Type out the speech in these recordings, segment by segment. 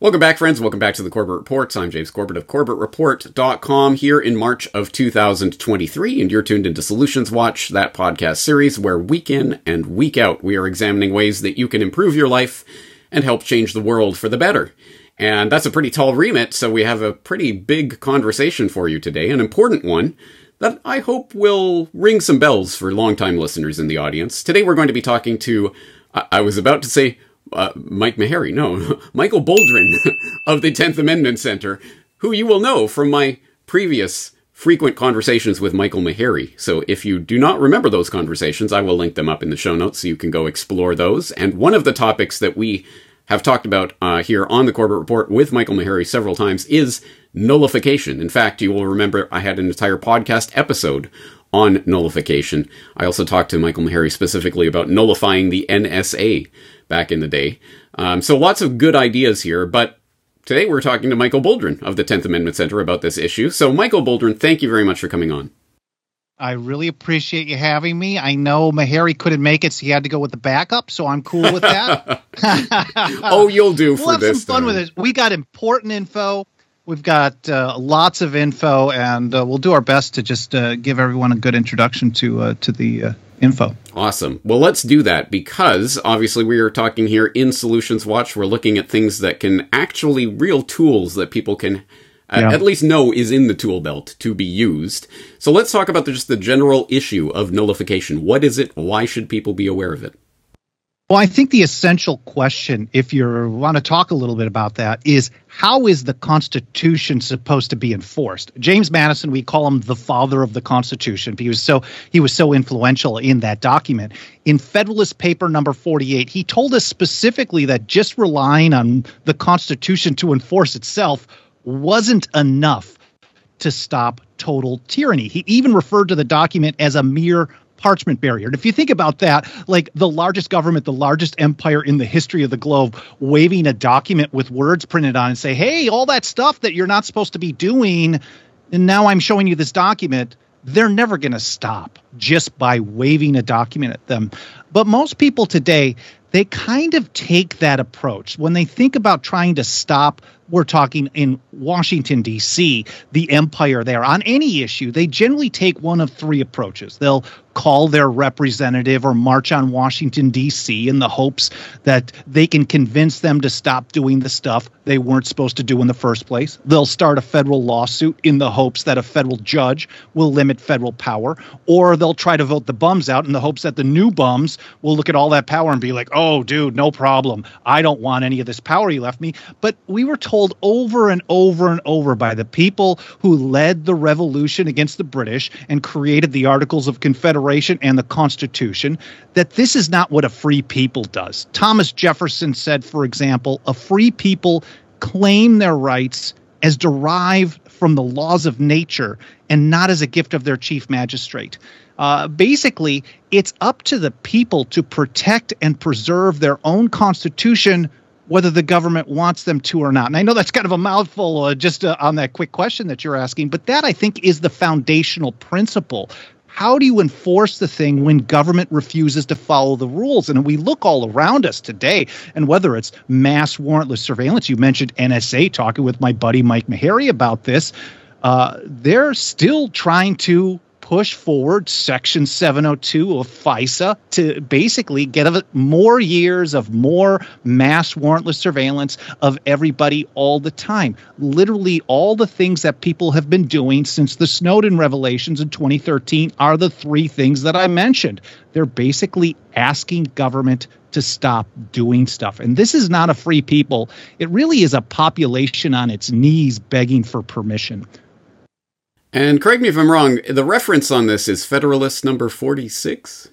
Welcome back, friends. Welcome back to the Corbett Reports. I'm James Corbett of CorbettReport.com here in March of 2023, and you're tuned into Solutions Watch, that podcast series where week in and week out we are examining ways that you can improve your life and help change the world for the better. And that's a pretty tall remit, so we have a pretty big conversation for you today, an important one that I hope will ring some bells for longtime listeners in the audience. Today we're going to be talking to, I was about to say, uh, Mike Maharrey, no, Michael Boldrin of the 10th Amendment Center, who you will know from my previous frequent conversations with Michael Maharrey. So if you do not remember those conversations, I will link them up in the show notes so you can go explore those. And one of the topics that we have talked about uh, here on the Corbett Report with Michael Maharrey several times is nullification. In fact, you will remember I had an entire podcast episode on nullification. I also talked to Michael Maharrey specifically about nullifying the NSA back in the day. Um, so lots of good ideas here, but today we're talking to Michael Boldrin of the 10th Amendment Center about this issue. So, Michael Boldrin, thank you very much for coming on. I really appreciate you having me. I know Maharrey couldn't make it, so he had to go with the backup, so I'm cool with that. oh, you'll do we'll have this. some fun time. with it. We got important info. We've got uh, lots of info, and uh, we'll do our best to just uh, give everyone a good introduction to uh, to the uh, info. Awesome. Well, let's do that because obviously we are talking here in Solutions Watch. We're looking at things that can actually real tools that people can uh, Yeah. at least know is in the tool belt to be used. So let's talk about the, just the general issue of nullification. What is it? Why should people be aware of it? Well, I think the essential question, if you want to talk a little bit about that, is how is the Constitution supposed to be enforced? James Madison, we call him the father of the Constitution. He was so he was so influential in that document. In Federalist Paper number 48, he told us specifically that just relying on the Constitution to enforce itself wasn't enough to stop total tyranny. He even referred to the document as a mere parchment barrier. And if you think about that, like the largest government, the largest empire in the history of the globe, waving a document with words printed on and say, hey, all that stuff that you're not supposed to be doing, and now I'm showing you this document. They're never going to stop just by waving a document at them. But most people today, they kind of take that approach. When they think about trying to stop, we're talking in Washington, D.C., the empire there, on any issue, they generally take one of three approaches. They'll call their representative or march on Washington, D.C., in the hopes that they can convince them to stop doing the stuff they weren't supposed to do in the first place. They'll start a federal lawsuit in the hopes that a federal judge will limit federal power, or they'll try to vote the bums out in the hopes that the new bums will look at all that power and be like, oh, dude, no problem. I don't want any of this power you left me. But we were told over and over and over by the people who led the revolution against the British and created the Articles of Confederation and the Constitution that this is not what a free people does. Thomas Jefferson said, for example, a free people claim their rights as derived from the laws of nature and not as a gift of their chief magistrate. Uh, basically, it's up to the people to protect and preserve their own constitution, whether the government wants them to or not. And I know that's kind of a mouthful uh, just uh, on that quick question that you're asking, but that I think is the foundational principle. How do you enforce the thing when government refuses to follow the rules? And we look all around us today, and whether it's mass warrantless surveillance, you mentioned NSA talking with my buddy Mike Maharrey about this. Uh, they're still trying to push forward Section 702 of FISA to basically get more years of more mass warrantless surveillance of everybody all the time. Literally, all the things that people have been doing since the Snowden revelations in 2013 are the three things that I mentioned. They're basically asking government to stop doing stuff. And this is not a free people, it really is a population on its knees begging for permission. And correct me if I'm wrong, the reference on this is Federalist number 46.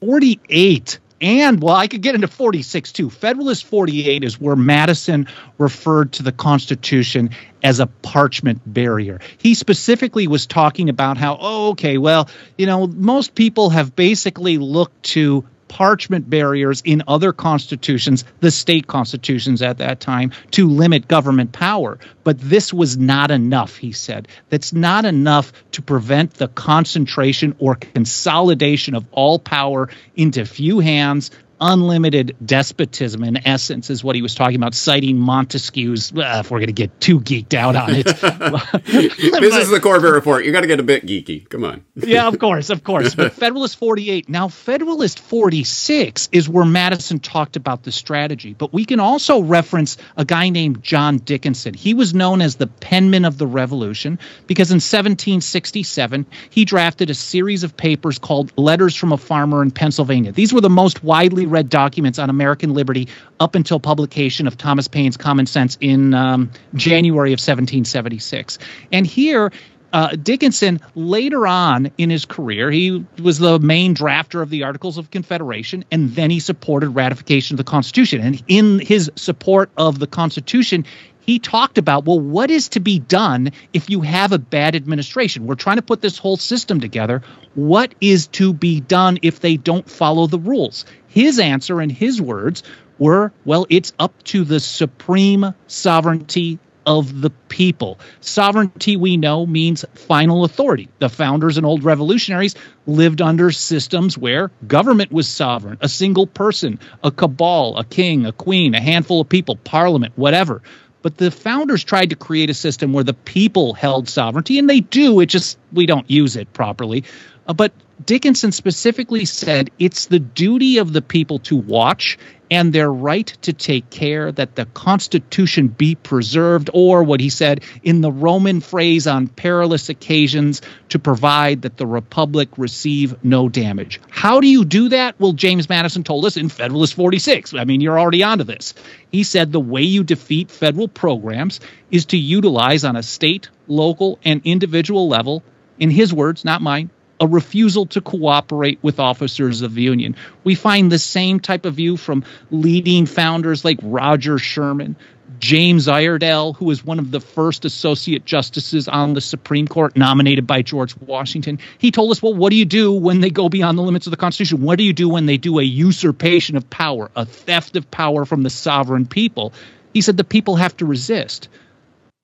48 and well i could get into 46 too. Federalist 48 is where madison referred to the constitution as a parchment barrier. He specifically was talking about how oh okay well you know most people have basically looked to parchment barriers in other constitutions, the state constitutions at that time, to limit government power. But this was not enough, he said. That's not enough to prevent the concentration or consolidation of all power into few hands unlimited despotism in essence is what he was talking about citing montesquieu's uh, if we're going to get too geeked out on it. This is the corbett report. You got to get a bit geeky. Come on. Yeah of course of course. But federalist 48 now federalist 46 is where madison talked about the strategy but we can also reference a guy named john dickinson. He was known as the penman of the revolution because in 1767 he drafted a series of papers called letters from a farmer in pennsylvania. These were the most widely read documents on American liberty up until publication of Thomas Paine's Common Sense in um, January of 1776. And here, uh, Dickinson, later on in his career, he was the main drafter of the Articles of Confederation, and then he supported ratification of the Constitution. And in his support of the Constitution, he talked about, well, what is to be done if you have a bad administration? We're trying to put this whole system together. What is to be done if they don't follow the rules? His answer and his words were, well, it's up to the supreme sovereignty of the people. Sovereignty, we know, means final authority. The founders and old revolutionaries lived under systems where government was sovereign, a single person, a cabal, a king, a queen, a handful of people, parliament, whatever. But the founders tried to create a system where the people held sovereignty, and they do. It just, we don't use it properly. Uh, but Dickinson specifically said it's the duty of the people to watch and their right to take care that the Constitution be preserved, or what he said in the Roman phrase on perilous occasions, to provide that the Republic receive no damage. How do you do that? Well, James Madison told us in Federalist 46. I mean, you're already onto this. He said the way you defeat federal programs is to utilize on a state, local, and individual level, in his words, not mine, a refusal to cooperate with officers of the Union. We find the same type of view from leading founders like Roger Sherman, James Iredell, who was one of the first associate justices on the Supreme Court nominated by George Washington. He told us, well, what do you do when they go beyond the limits of the Constitution? What do you do when they do a usurpation of power, a theft of power from the sovereign people? He said the people have to resist.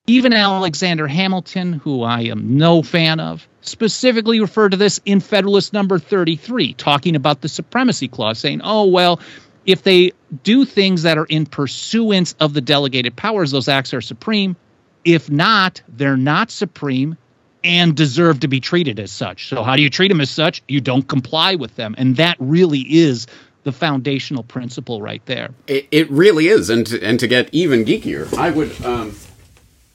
Even Alexander Hamilton, who I am no fan of, specifically referred to this in Federalist number 33, talking about the supremacy clause, saying, oh, well, if they do things that are in pursuance of the delegated powers, those acts are supreme. If not, they're not supreme and deserve to be treated as such. So, how do you treat them as such? You don't comply with them. And that really is the foundational principle right there. It, it really is. And to, and to get even geekier, I would. Um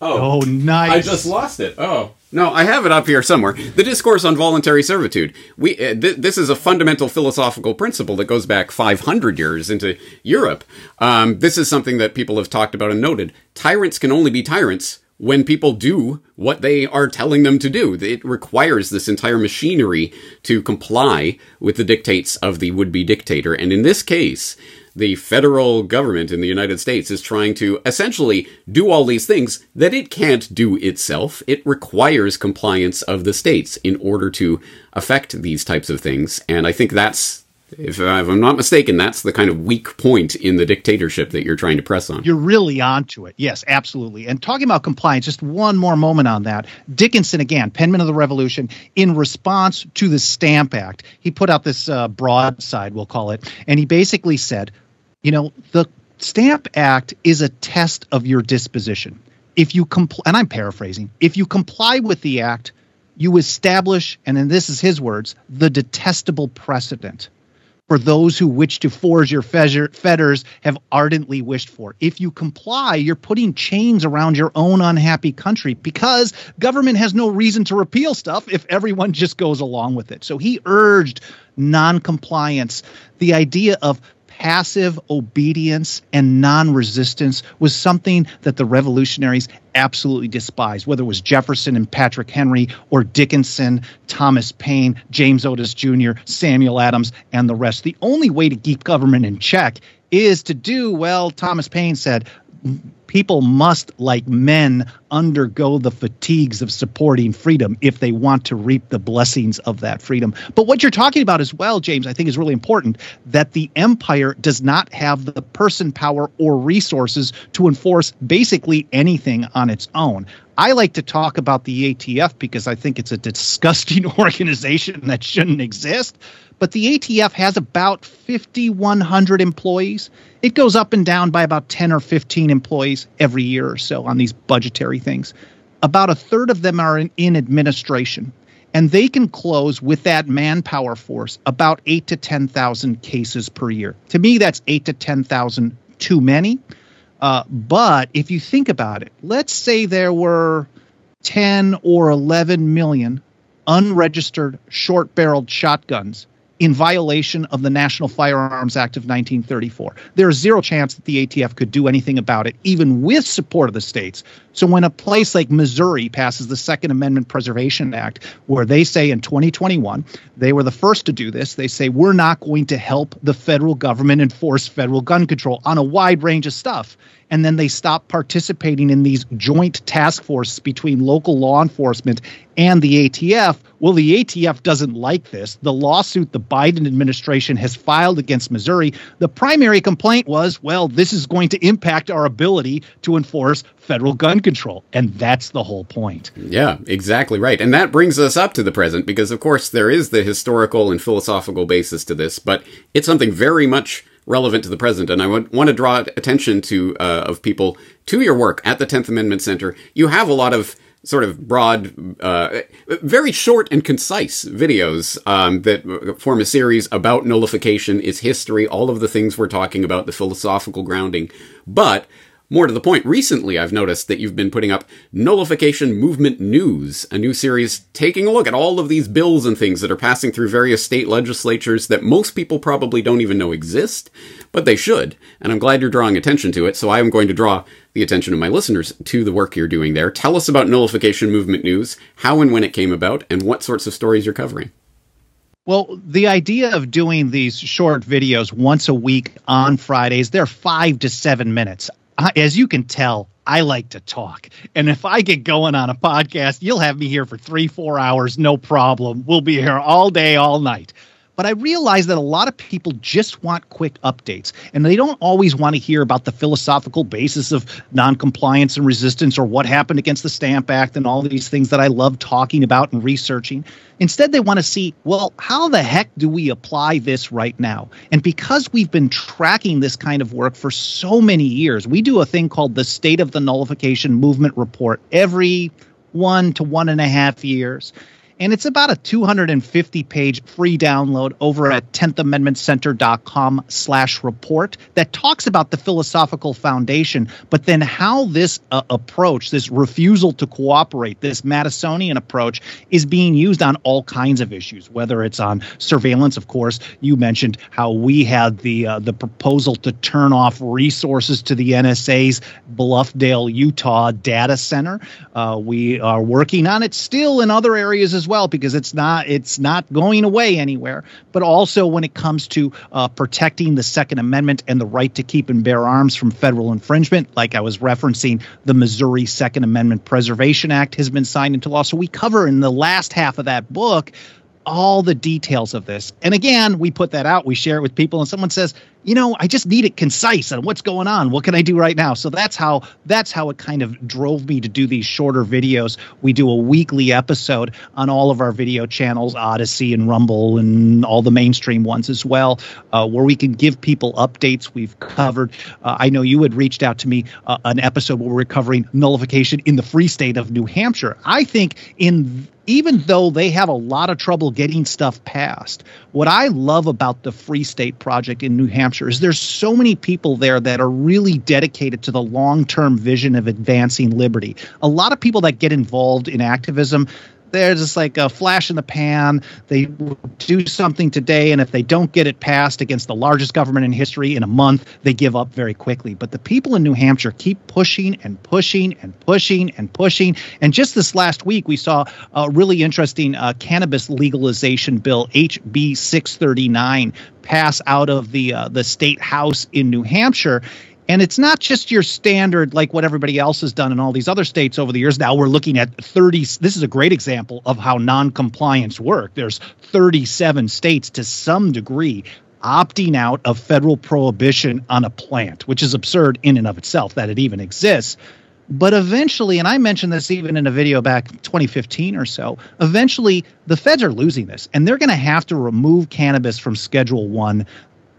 Oh, oh, nice! I just lost it. Oh no, I have it up here somewhere. The discourse on voluntary servitude. We uh, th- this is a fundamental philosophical principle that goes back 500 years into Europe. Um, this is something that people have talked about and noted. Tyrants can only be tyrants when people do what they are telling them to do. It requires this entire machinery to comply with the dictates of the would-be dictator, and in this case the federal government in the United States is trying to essentially do all these things that it can't do itself. It requires compliance of the states in order to affect these types of things. And I think that's if, I'm not mistaken, that's the kind of weak point in the dictatorship that you're trying to press on. You're really onto it. Yes, absolutely. And talking about compliance, just one more moment on that. Dickinson, again, penman of the revolution, in response to the Stamp Act, he put out this uh, broadside, we'll call it, and he basically said, you know, the Stamp Act is a test of your disposition. If you comply, and I'm paraphrasing, if you comply with the act, you establish, and then this is his words, the detestable precedent for those who wish to forge your fetters have ardently wished for. If you comply, you're putting chains around your own unhappy country because government has no reason to repeal stuff if everyone just goes along with it. So he urged noncompliance, the idea of passive obedience and non resistance was something that the revolutionaries absolutely despised, whether it was Jefferson and Patrick Henry or Dickinson, Thomas Paine, James Otis Jr., Samuel Adams, and the rest. The only way to keep government in check is to do, well, Thomas Paine said, people must, like men, undergo the fatigues of supporting freedom if they want to reap the blessings of that freedom. But what you're talking about as well, James, I think is really important that the empire does not have the person power or resources to enforce basically anything on its own. I like to talk about the ATF because I think it's a disgusting organization that shouldn't exist. But the ATF has about 5,100 employees. It goes up and down by about 10 or 15 employees every year or so on these budgetary things. About a third of them are in, in administration, and they can close with that manpower force about eight to 10,000 cases per year. To me, that's eight to 10,000 too many. Uh, but if you think about it, let's say there were 10 or 11 million unregistered short barreled shotguns in violation of the National Firearms Act of 1934. There is zero chance that the ATF could do anything about it, even with support of the states. So when a place like Missouri passes the Second Amendment Preservation Act, where they say in 2021, they were the first to do this, they say we're not going to help the federal government enforce federal gun control on a wide range of stuff and then they stop participating in these joint task forces between local law enforcement and the ATF. Well, the ATF doesn't like this. The lawsuit the Biden administration has filed against Missouri, the primary complaint was, well, this is going to impact our ability to enforce federal gun control. And that's the whole point. Yeah, exactly right. And that brings us up to the present because, of course, there is the historical and philosophical basis to this, but it's something very much relevant to the present. And I would want to draw attention to uh, of people to your work at the Tenth Amendment Center. You have a lot of sort of broad, uh, very short and concise videos um, that form a series about nullification, its history, all of the things we're talking about, the philosophical grounding. But more to the point, recently I've noticed that you've been putting up Nullification Movement News, a new series taking a look at all of these bills and things that are passing through various state legislatures that most people probably don't even know exist, but they should. And I'm glad you're drawing attention to it, so I am going to draw the attention of my listeners to the work you're doing there. Tell us about Nullification Movement News, how and when it came about, and what sorts of stories you're covering. Well, the idea of doing these short videos once a week on Fridays, they're five to seven minutes as you can tell, I like to talk. And if I get going on a podcast, you'll have me here for three, four hours, no problem. We'll be here all day, all night. But I realize that a lot of people just want quick updates, and they don't always want to hear about the philosophical basis of noncompliance and resistance or what happened against the Stamp Act and all these things that I love talking about and researching. Instead, they want to see, well, how the heck do we apply this right now? And because we've been tracking this kind of work for so many years, we do a thing called the State of the Nullification Movement Report every one to one and a half years and it's about a 250 page free download over at 10thamendmentcenter.com slash report that talks about the philosophical foundation but then how this uh, approach this refusal to cooperate this madisonian approach is being used on all kinds of issues whether it's on surveillance of course. You mentioned how we had the uh, the proposal to turn off resources to the nsa's bluffdale utah data center. Uh, we are working on it still in other areas as well because it's not it's not going away anywhere. But also when it comes to uh, protecting the Second Amendment and the right to keep and bear arms from federal infringement, like I was referencing, the Missouri Second Amendment Preservation Act has been signed into law. So we cover in the last half of that book all the details of this. And again, we put that out, we share it with people, and someone says, you know, I just need it concise on what's going on. What can I do right now? So that's how that's how it kind of drove me to do these shorter videos. We do a weekly episode on all of our video channels, Odysee and Rumble, and all the mainstream ones as well, uh, where we can give people updates. We've covered. Uh, I know you had reached out to me uh, an episode where we're covering nullification in the free state of New Hampshire. I think in even though they have a lot of trouble getting stuff passed, what I love about the Free State Project in New Hampshire is there's so many people there that are really dedicated to the long term vision of advancing liberty. A lot of people that get involved in activism, they're just like a flash in the pan. They do something today, and if they don't get it passed against the largest government in history in a month, they give up very quickly. But the people in New Hampshire keep pushing and pushing and pushing and pushing. And just this last week, we saw a really interesting uh, cannabis legalization bill, HB 639, pass out of the uh, the state house in New Hampshire. And it's not just your standard, like what everybody else has done in all these other states over the years. Now we're looking at 30. This is a great example of how non-compliance work. There's 37 states to some degree opting out of federal prohibition on a plant, which is absurd in and of itself that it even exists. But eventually, and I mentioned this even in a video back 2015 or so, eventually the feds are losing this and they're going to have to remove cannabis from Schedule 1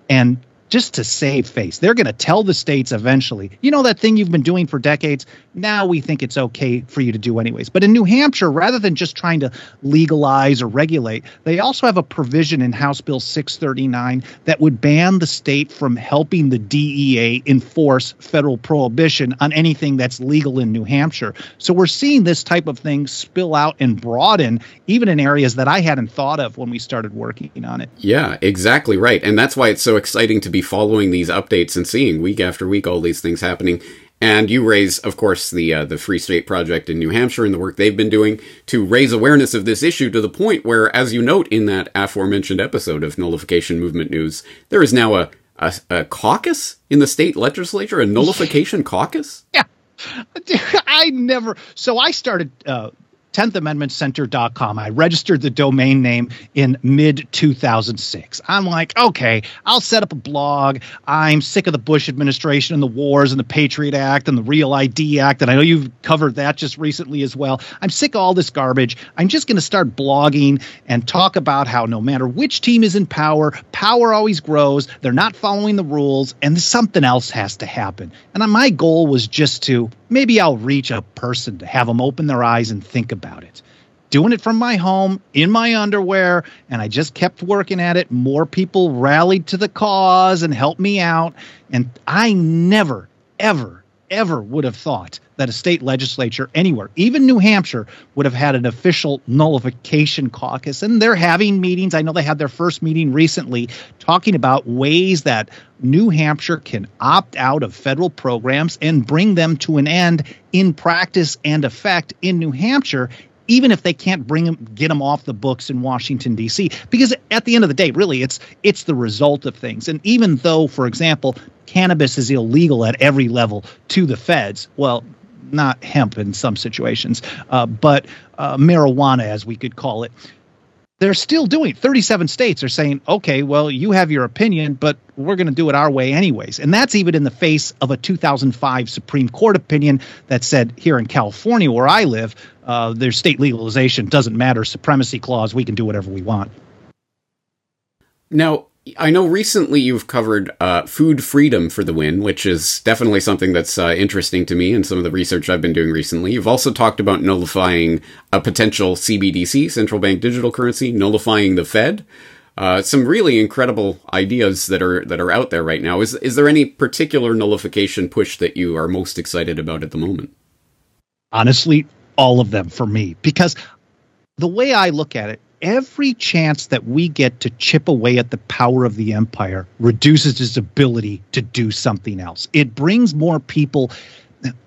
and just to save face. They're going to tell the states eventually, you know, that thing you've been doing for decades, now we think it's okay for you to do anyways. But in New Hampshire, rather than just trying to legalize or regulate, they also have a provision in House Bill 639 that would ban the state from helping the DEA enforce federal prohibition on anything that's legal in New Hampshire. So we're seeing this type of thing spill out and broaden even in areas that I hadn't thought of when we started working on it. Yeah, exactly right. And that's why it's so exciting to be following these updates and seeing week after week all these things happening. And you raise, of course, the uh, the Free State Project in New Hampshire and the work they've been doing to raise awareness of this issue to the point where, as you note in that aforementioned episode of Nullification Movement News, there is now a a, a caucus in the state legislature, a nullification caucus. Yeah, I never. So I started uh, 10thAmendmentCenter.com. I registered the domain name in mid 2006. I'm like, okay, I'll set up a blog. I'm sick of the Bush administration and the wars and the Patriot Act and the Real ID Act. And I know you've covered that just recently as well. I'm sick of all this garbage. I'm just going to start blogging and talk about how no matter which team is in power, power always grows. They're not following the rules, and something else has to happen. And my goal was just to maybe I'll reach a person to have them open their eyes and think about it. Doing it from my home in my underwear, and I just kept working at it. More people rallied to the cause and helped me out. And I never, ever, ever would have thought that a state legislature anywhere, even New Hampshire, would have had an official nullification caucus. And they're having meetings. I know they had their first meeting recently talking about ways that New Hampshire can opt out of federal programs and bring them to an end in practice and effect in New Hampshire even if they can't bring them get them off the books in Washington D.C. because at the end of the day really it's it's the result of things and even though for example cannabis is illegal at every level to the feds. Well not hemp in some situations uh, but uh, marijuana as we could call it. They're still doing 37 states are saying okay well you have your opinion but we're going to do it our way anyways. And that's even in the face of a 2005 supreme court opinion that said here in california where i live uh, their state legalization. Doesn't matter. Supremacy clause. We can do whatever we want. Now I know recently you've covered uh, food freedom for the win, which is definitely something that's uh, interesting to me and some of the research I've been doing recently. You've also talked about nullifying a potential CBDC, central bank digital currency, nullifying the Fed. Uh, some really incredible ideas that are that are out there right now. Is is there any particular nullification push that you are most excited about at the moment? Honestly, all of them for me, because the way I look at it, every chance that we get to chip away at the power of the empire reduces its ability to do something else. It brings more people.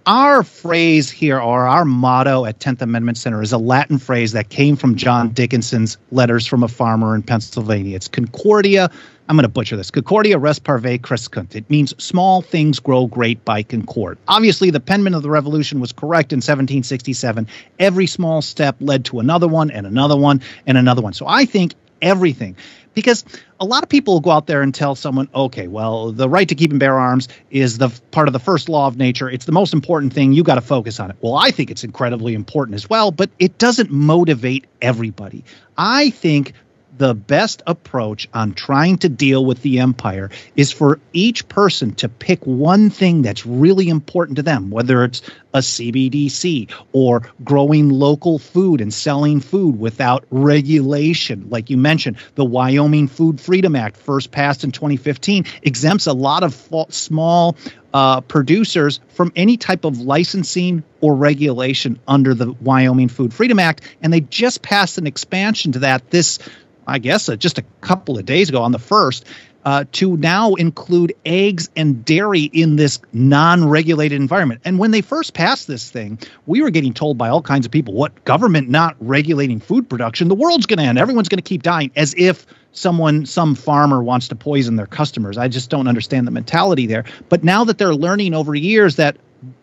Our phrase here, or our motto at 10th Amendment Center, is a Latin phrase that came from John Dickinson's Letters from a Farmer in Pennsylvania. It's Concordia I'm going to butcher this. Concordia res parvae crescunt. It means small things grow great by concord. Obviously, the penman of the revolution was correct in 1767. Every small step led to another one and another one and another one. So I think everything because a lot of people go out there and tell someone, okay, well, the right to keep and bear arms is the part of the first law of nature. It's the most important thing. You got to focus on it. Well, I think it's incredibly important as well, but it doesn't motivate everybody. I think the best approach on trying to deal with the empire is for each person to pick one thing that's really important to them, whether it's a CBDC or growing local food and selling food without regulation. Like you mentioned, the Wyoming Food Freedom Act, first passed in 2015, exempts a lot of small uh, producers from any type of licensing or regulation under the Wyoming Food Freedom Act. And they just passed an expansion to that this I guess, uh, just a couple of days ago on the first, uh, to now include eggs and dairy in this non regulated environment. And when they first passed this thing, we were getting told by all kinds of people what government not regulating food production, the world's going to end. Everyone's going to keep dying, as if someone, some farmer wants to poison their customers. I just don't understand the mentality there. But now that they're learning over years that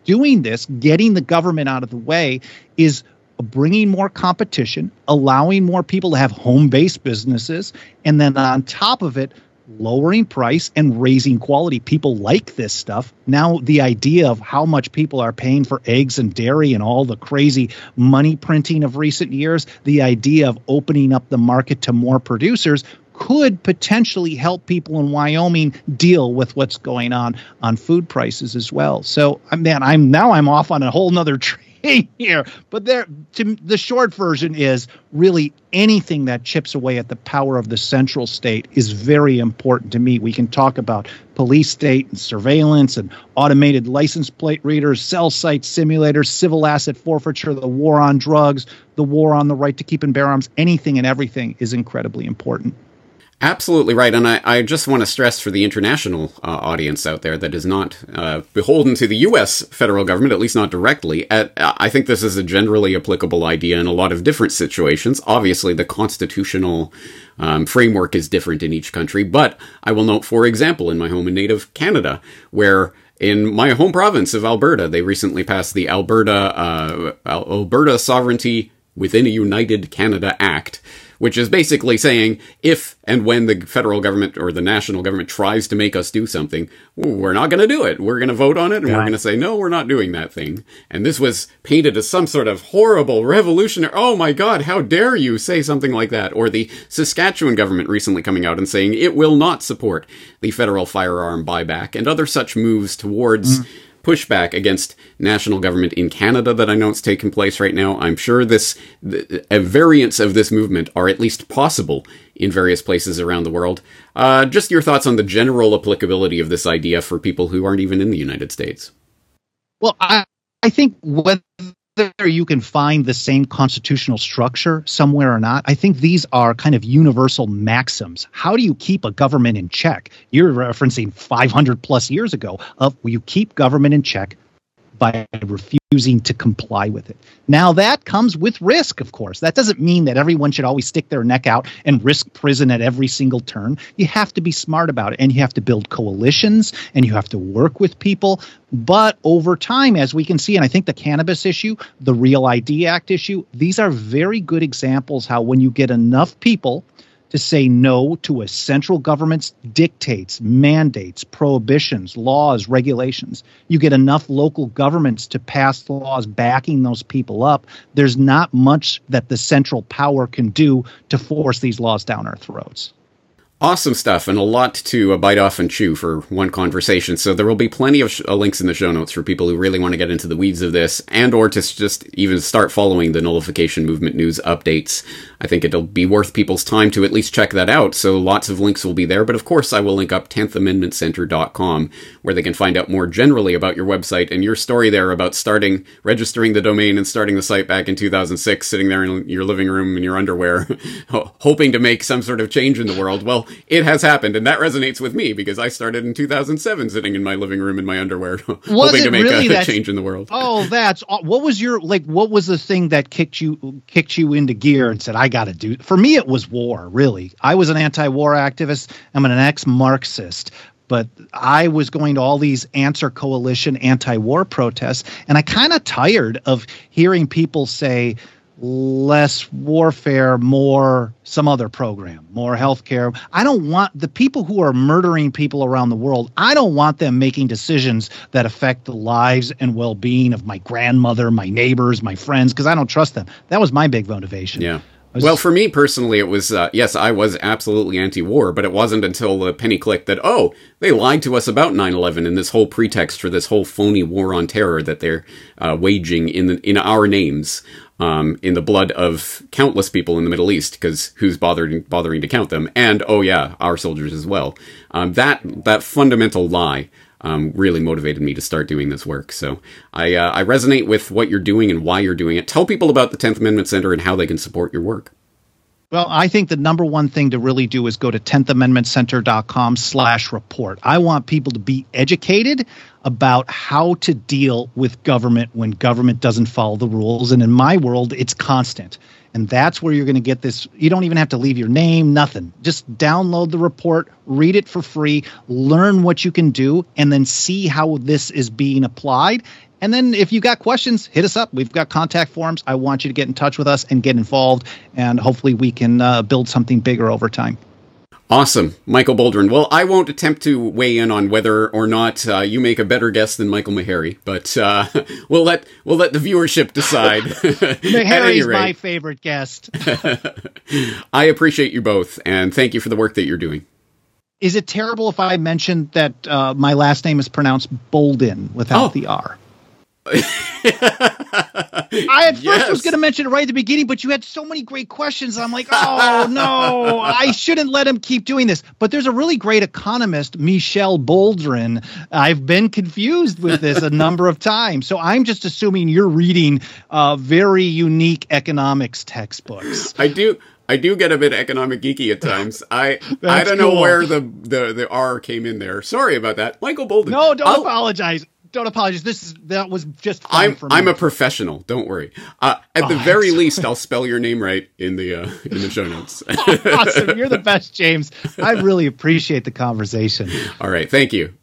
doing this, getting the government out of the way, is bringing more competition, allowing more people to have home based businesses, and then on top of it, lowering price and raising quality. People like this stuff. Now, the idea of how much people are paying for eggs and dairy and all the crazy money printing of recent years, the idea of opening up the market to more producers could potentially help people in Wyoming deal with what's going on on food prices as well. So, uh, man, I'm now I'm off on a whole nother train here. But there, to, the short version is really anything that chips away at the power of the central state is very important to me. We can talk about police state and surveillance and automated license plate readers, cell site simulators, civil asset forfeiture, the war on drugs, the war on the right to keep and bear arms. Anything and everything is incredibly important. Absolutely right. And I, I just want to stress for the international uh, audience out there that is not uh, beholden to the U.S. federal government, at least not directly. At, I think this is a generally applicable idea in a lot of different situations. Obviously, the constitutional um, framework is different in each country. But I will note, for example, in my home and native Canada, where in my home province of Alberta, they recently passed the Alberta uh, Alberta Sovereignty within a United Canada Act which is basically saying if and when the federal government or the national government tries to make us do something, we're not going to do it. We're going to vote on it and we're going to say, no, we're not doing that thing. And this was painted as some sort of horrible revolutionary. Oh my God, how dare you say something like that? Or the Saskatchewan government recently coming out and saying it will not support the federal firearm buyback and other such moves towards. Mm pushback against national government in Canada that I know is taking place right now. I'm sure this a variants of this movement are at least possible in various places around the world. Uh, just your thoughts on the general applicability of this idea for people who aren't even in the United States. Well, I I think whether you can find the same constitutional structure somewhere or not, I think these are kind of universal maxims. How do you keep a government in check? You're referencing 500 plus years ago of you keep government in check by refusing to comply with it. Now, that comes with risk, of course. That doesn't mean that everyone should always stick their neck out and risk prison at every single turn. You have to be smart about it and you have to build coalitions and you have to work with people. But over time, as we can see, and I think the cannabis issue, the Real ID Act issue, these are very good examples how when you get enough people to say no to a central government's dictates, mandates, prohibitions, laws, regulations. You get enough local governments to pass laws backing those people up. There's not much that the central power can do to force these laws down our throats. Awesome stuff, and a lot to uh, bite off and chew for one conversation. So there will be plenty of sh- uh, links in the show notes for people who really want to get into the weeds of this, and or to just even start following the nullification movement news updates. I think it'll be worth people's time to at least check that out. So lots of links will be there, but of course I will link up 10thamendmentcenter.com, where they can find out more generally about your website and your story there about starting registering the domain and starting the site back in 2006, sitting there in your living room in your underwear, hoping to make some sort of change in the world. Well it has happened, and that resonates with me because I started in 2007 sitting in my living room in my underwear, hoping to make really a, a change in the world. Oh, that's what was your like? What was the thing that kicked you kicked you into gear and said, "I got to do"? For me, it was war. Really, I was an anti-war activist. I'm an ex-Marxist but I was going to all these Answer Coalition anti war protests, and I kind of tired of hearing people say, less warfare, more some other program, more healthcare. I don't want the people who are murdering people around the world, I don't want them making decisions that affect the lives and well being of my grandmother, my neighbors, my friends, because I don't trust them. That was my big motivation. Yeah. Was, well, for me personally, it was uh, yes, I was absolutely anti-war, but it wasn't until the penny clicked that oh, they lied to us about 9/11 and this whole pretext for this whole phony war on terror that they're uh, waging in the, in our names um, in the blood of countless people in the Middle East, because who's bothered bothering to count them? And oh yeah, our soldiers as well. Um, that that fundamental lie um, really motivated me to start doing this work. So I uh, I resonate with what you're doing and why you're doing it. Tell people about the Tenth Amendment Center and how they can support your work. Well, I think the number one thing to really do is go to 10thamendmentcenter.com slash report. I want people to be educated about how to deal with government when government doesn't follow the rules. And in my world, it's constant. And that's where you're going to get this. You don't even have to leave your name, nothing. Just download the report, read it for free, learn what you can do, and then see how this is being applied. And then if you got questions, hit us up. We've got contact forms. I want you to get in touch with us and get involved. And hopefully we can uh, build something bigger over time. Awesome, Michael Boldrin. Well, I won't attempt to weigh in on whether or not uh, you make a better guess than Michael Maharrey, but uh, we'll let we'll let the viewership decide. Maharrey's my favorite guest. I appreciate you both, and thank you for the work that you're doing. Is it terrible if I mention that uh, my last name is pronounced Boldin without oh. the R? I at first was going to mention it right at the beginning, but you had so many great questions. I'm like, oh no, I shouldn't let him keep doing this. But there's a really great economist, Michele Boldrin. I've been confused with this a number of times, so I'm just assuming you're reading uh, very unique economics textbooks. I do. I do get a bit economic geeky at times. I I don't cool. know where the, the the R came in there. Sorry about that, Michael Boldin. No, don't I'll, apologize don't apologize. This is that was just I'm I'm a professional. Don't worry. Uh, at oh, the very least, I'll spell your name right in the uh, in the show notes. awesome. You're the best, James. I really appreciate the conversation. All right. Thank you.